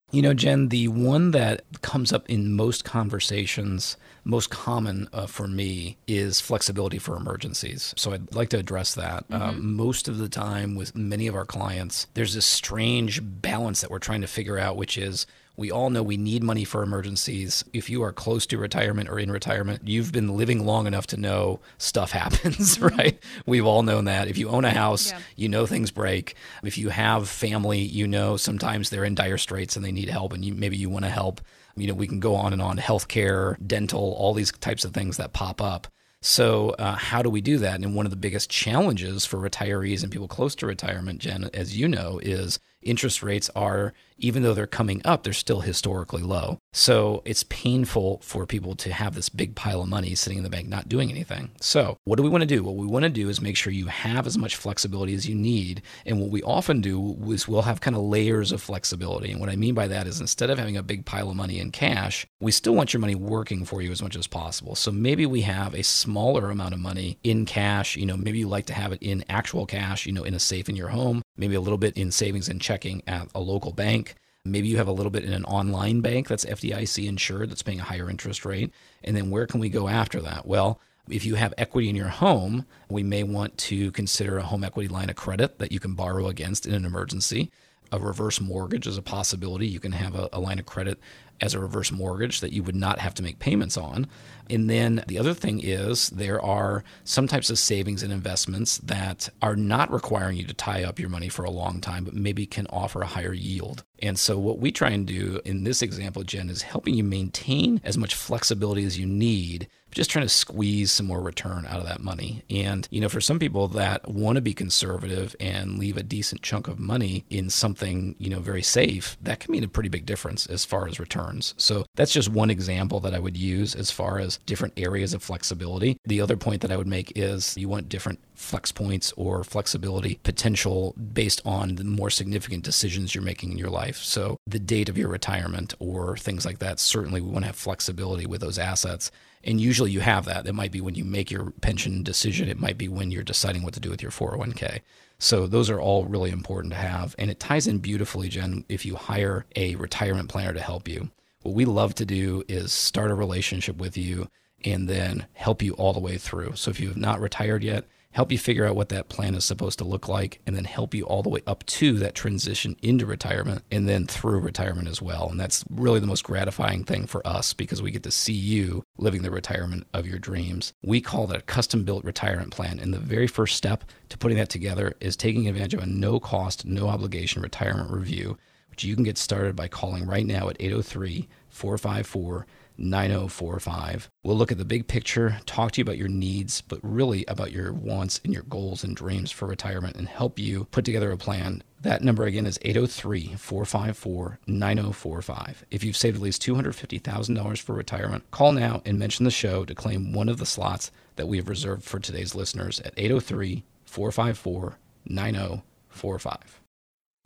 You know, Jen, the one that comes up in most conversations, most common uh, for me, is flexibility for emergencies. So I'd like to address that. Mm-hmm. Um, most of the time, with many of our clients, there's this strange balance that we're trying to figure out, which is we all know we need money for emergencies. If you are close to retirement or in retirement, you've been living long enough to know stuff happens, mm-hmm. right? We've all known that. If you own a house, yeah. you know things break. If you have family, you know sometimes they're in dire straits and they need help, and you, maybe you want to help. You know, we can go on and on healthcare, dental, all these types of things that pop up. So, uh, how do we do that? And one of the biggest challenges for retirees and people close to retirement, Jen, as you know, is interest rates are even though they're coming up, they're still historically low. So it's painful for people to have this big pile of money sitting in the bank not doing anything. So, what do we want to do? What we want to do is make sure you have as much flexibility as you need. And what we often do is we'll have kind of layers of flexibility. And what I mean by that is instead of having a big pile of money in cash, we still want your money working for you as much as possible. So maybe we have a smaller amount of money in cash. You know, maybe you like to have it in actual cash, you know, in a safe in your home, maybe a little bit in savings and checking at a local bank Maybe you have a little bit in an online bank that's FDIC insured that's paying a higher interest rate. And then where can we go after that? Well, if you have equity in your home, we may want to consider a home equity line of credit that you can borrow against in an emergency. A reverse mortgage is a possibility. You can have a, a line of credit as a reverse mortgage that you would not have to make payments on. And then the other thing is there are some types of savings and investments that are not requiring you to tie up your money for a long time, but maybe can offer a higher yield. And so, what we try and do in this example, Jen, is helping you maintain as much flexibility as you need just trying to squeeze some more return out of that money. And, you know, for some people that want to be conservative and leave a decent chunk of money in something, you know, very safe, that can mean a pretty big difference as far as returns. So that's just one example that I would use as far as different areas of flexibility. The other point that I would make is you want different flex points or flexibility potential based on the more significant decisions you're making in your life. So the date of your retirement or things like that, certainly we want to have flexibility with those assets. And usually you have that. It might be when you make your pension decision, it might be when you're deciding what to do with your 401k. So those are all really important to have. And it ties in beautifully, Jen, if you hire a retirement planner to help you. What we love to do is start a relationship with you and then help you all the way through. So if you have not retired yet, help you figure out what that plan is supposed to look like, and then help you all the way up to that transition into retirement and then through retirement as well. And that's really the most gratifying thing for us because we get to see you living the retirement of your dreams. We call that a custom built retirement plan. And the very first step to putting that together is taking advantage of a no cost, no obligation retirement review, which you can get started by calling right now at 803 454 9045. We'll look at the big picture, talk to you about your needs, but really about your wants and your goals and dreams for retirement and help you put together a plan. That number again is 803 454 9045. If you've saved at least $250,000 for retirement, call now and mention the show to claim one of the slots that we have reserved for today's listeners at 803 454 9045.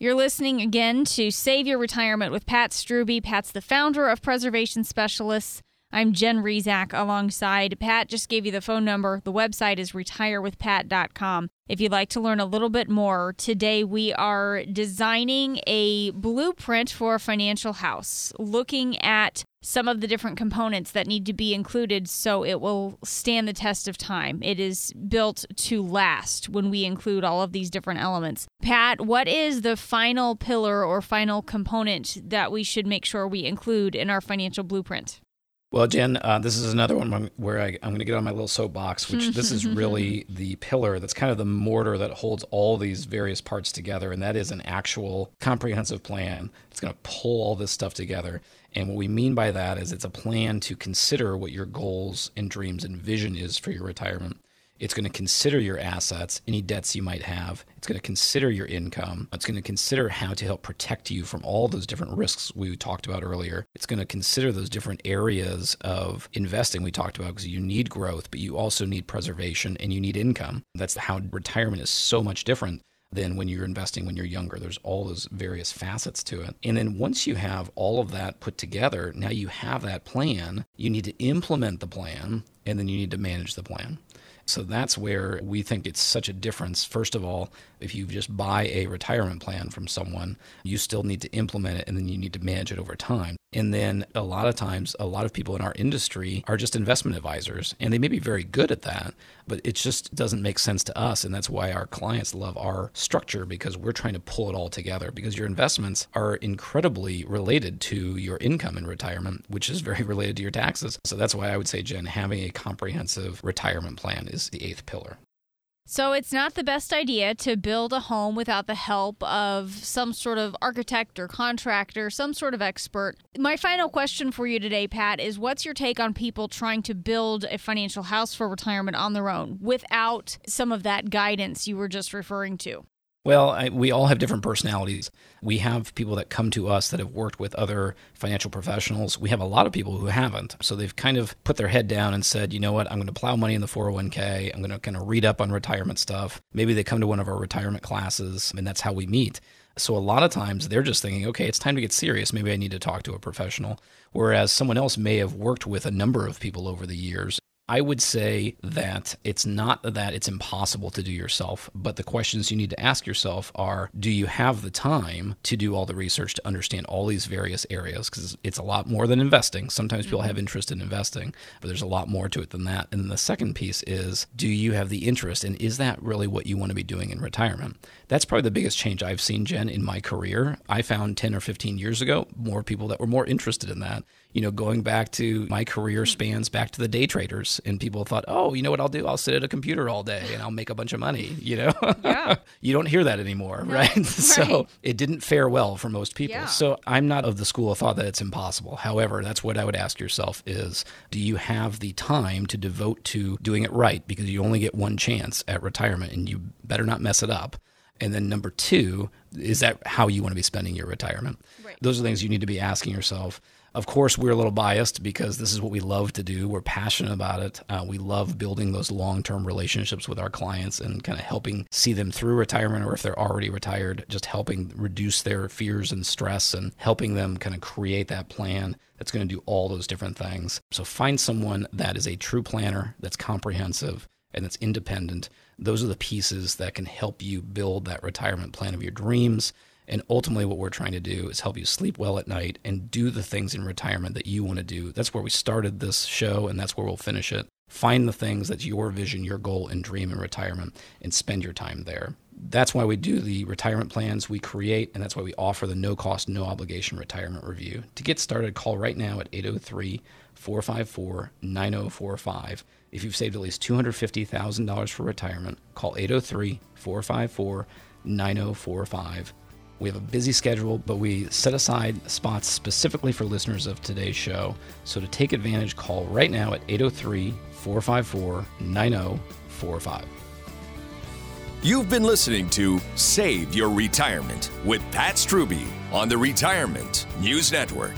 You're listening again to Save Your Retirement with Pat Strube. Pat's the founder of Preservation Specialists. I'm Jen Rizak alongside Pat. Just gave you the phone number. The website is retirewithpat.com. If you'd like to learn a little bit more, today we are designing a blueprint for a financial house, looking at some of the different components that need to be included so it will stand the test of time. It is built to last when we include all of these different elements. Pat, what is the final pillar or final component that we should make sure we include in our financial blueprint? Well, Jen, uh, this is another one where I, am going to get on my little soapbox, which this is really the pillar that's kind of the mortar that holds all these various parts together. And that is an actual comprehensive plan. It's going to pull all this stuff together. And what we mean by that is it's a plan to consider what your goals and dreams and vision is for your retirement. It's going to consider your assets, any debts you might have. It's going to consider your income. It's going to consider how to help protect you from all those different risks we talked about earlier. It's going to consider those different areas of investing we talked about because you need growth, but you also need preservation and you need income. That's how retirement is so much different than when you're investing when you're younger. There's all those various facets to it. And then once you have all of that put together, now you have that plan, you need to implement the plan, and then you need to manage the plan. So that's where we think it's such a difference. First of all, if you just buy a retirement plan from someone, you still need to implement it and then you need to manage it over time. And then a lot of times, a lot of people in our industry are just investment advisors, and they may be very good at that, but it just doesn't make sense to us. And that's why our clients love our structure because we're trying to pull it all together because your investments are incredibly related to your income in retirement, which is very related to your taxes. So that's why I would say, Jen, having a comprehensive retirement plan is the eighth pillar. So it's not the best idea to build a home without the help of some sort of architect or contractor, some sort of expert. My final question for you today, Pat, is what's your take on people trying to build a financial house for retirement on their own without some of that guidance you were just referring to? Well, I, we all have different personalities. We have people that come to us that have worked with other financial professionals. We have a lot of people who haven't. So they've kind of put their head down and said, you know what, I'm going to plow money in the 401k. I'm going to kind of read up on retirement stuff. Maybe they come to one of our retirement classes, and that's how we meet. So a lot of times they're just thinking, okay, it's time to get serious. Maybe I need to talk to a professional. Whereas someone else may have worked with a number of people over the years I would say that it's not that it's impossible to do yourself, but the questions you need to ask yourself are do you have the time to do all the research to understand all these various areas? Because it's a lot more than investing. Sometimes people have mm-hmm. interest in investing, but there's a lot more to it than that. And the second piece is do you have the interest and is that really what you want to be doing in retirement? That's probably the biggest change I've seen, Jen, in my career. I found 10 or 15 years ago more people that were more interested in that you know, going back to my career hmm. spans back to the day traders, and people thought, oh, you know what I'll do? I'll sit at a computer all day and I'll make a bunch of money. You know, yeah. you don't hear that anymore, no. right? right? So it didn't fare well for most people. Yeah. So I'm not of the school of thought that it's impossible. However, that's what I would ask yourself: is do you have the time to devote to doing it right? Because you only get one chance at retirement, and you better not mess it up. And then number two, is that how you want to be spending your retirement? Right. Those are things you need to be asking yourself. Of course, we're a little biased because this is what we love to do. We're passionate about it. Uh, we love building those long term relationships with our clients and kind of helping see them through retirement or if they're already retired, just helping reduce their fears and stress and helping them kind of create that plan that's going to do all those different things. So find someone that is a true planner, that's comprehensive, and that's independent. Those are the pieces that can help you build that retirement plan of your dreams and ultimately, what we're trying to do is help you sleep well at night and do the things in retirement that you want to do. That's where we started this show, and that's where we'll finish it. Find the things that's your vision, your goal, and dream in retirement, and spend your time there. That's why we do the retirement plans we create, and that's why we offer the no cost, no obligation retirement review. To get started, call right now at 803 454 9045. If you've saved at least $250,000 for retirement, call 803 454 9045. We have a busy schedule, but we set aside spots specifically for listeners of today's show. So to take advantage, call right now at 803 454 9045. You've been listening to Save Your Retirement with Pat Strube on the Retirement News Network.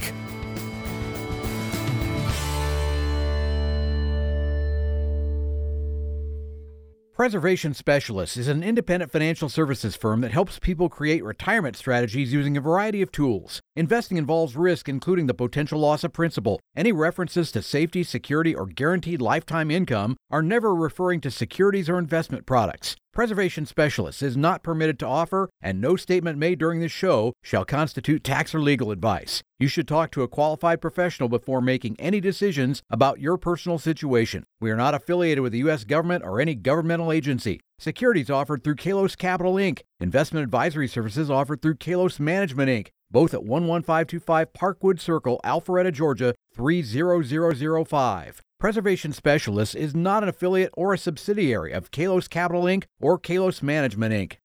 Preservation Specialists is an independent financial services firm that helps people create retirement strategies using a variety of tools. Investing involves risk, including the potential loss of principal. Any references to safety, security, or guaranteed lifetime income are never referring to securities or investment products. Preservation Specialists is not permitted to offer, and no statement made during this show shall constitute tax or legal advice. You should talk to a qualified professional before making any decisions about your personal situation. We are not affiliated with the U.S. government or any governmental agency. Securities offered through Kalos Capital Inc. Investment advisory services offered through Kalos Management Inc. Both at 11525 Parkwood Circle, Alpharetta, Georgia 30005. Preservation Specialists is not an affiliate or a subsidiary of Kalos Capital Inc. or Kalos Management Inc.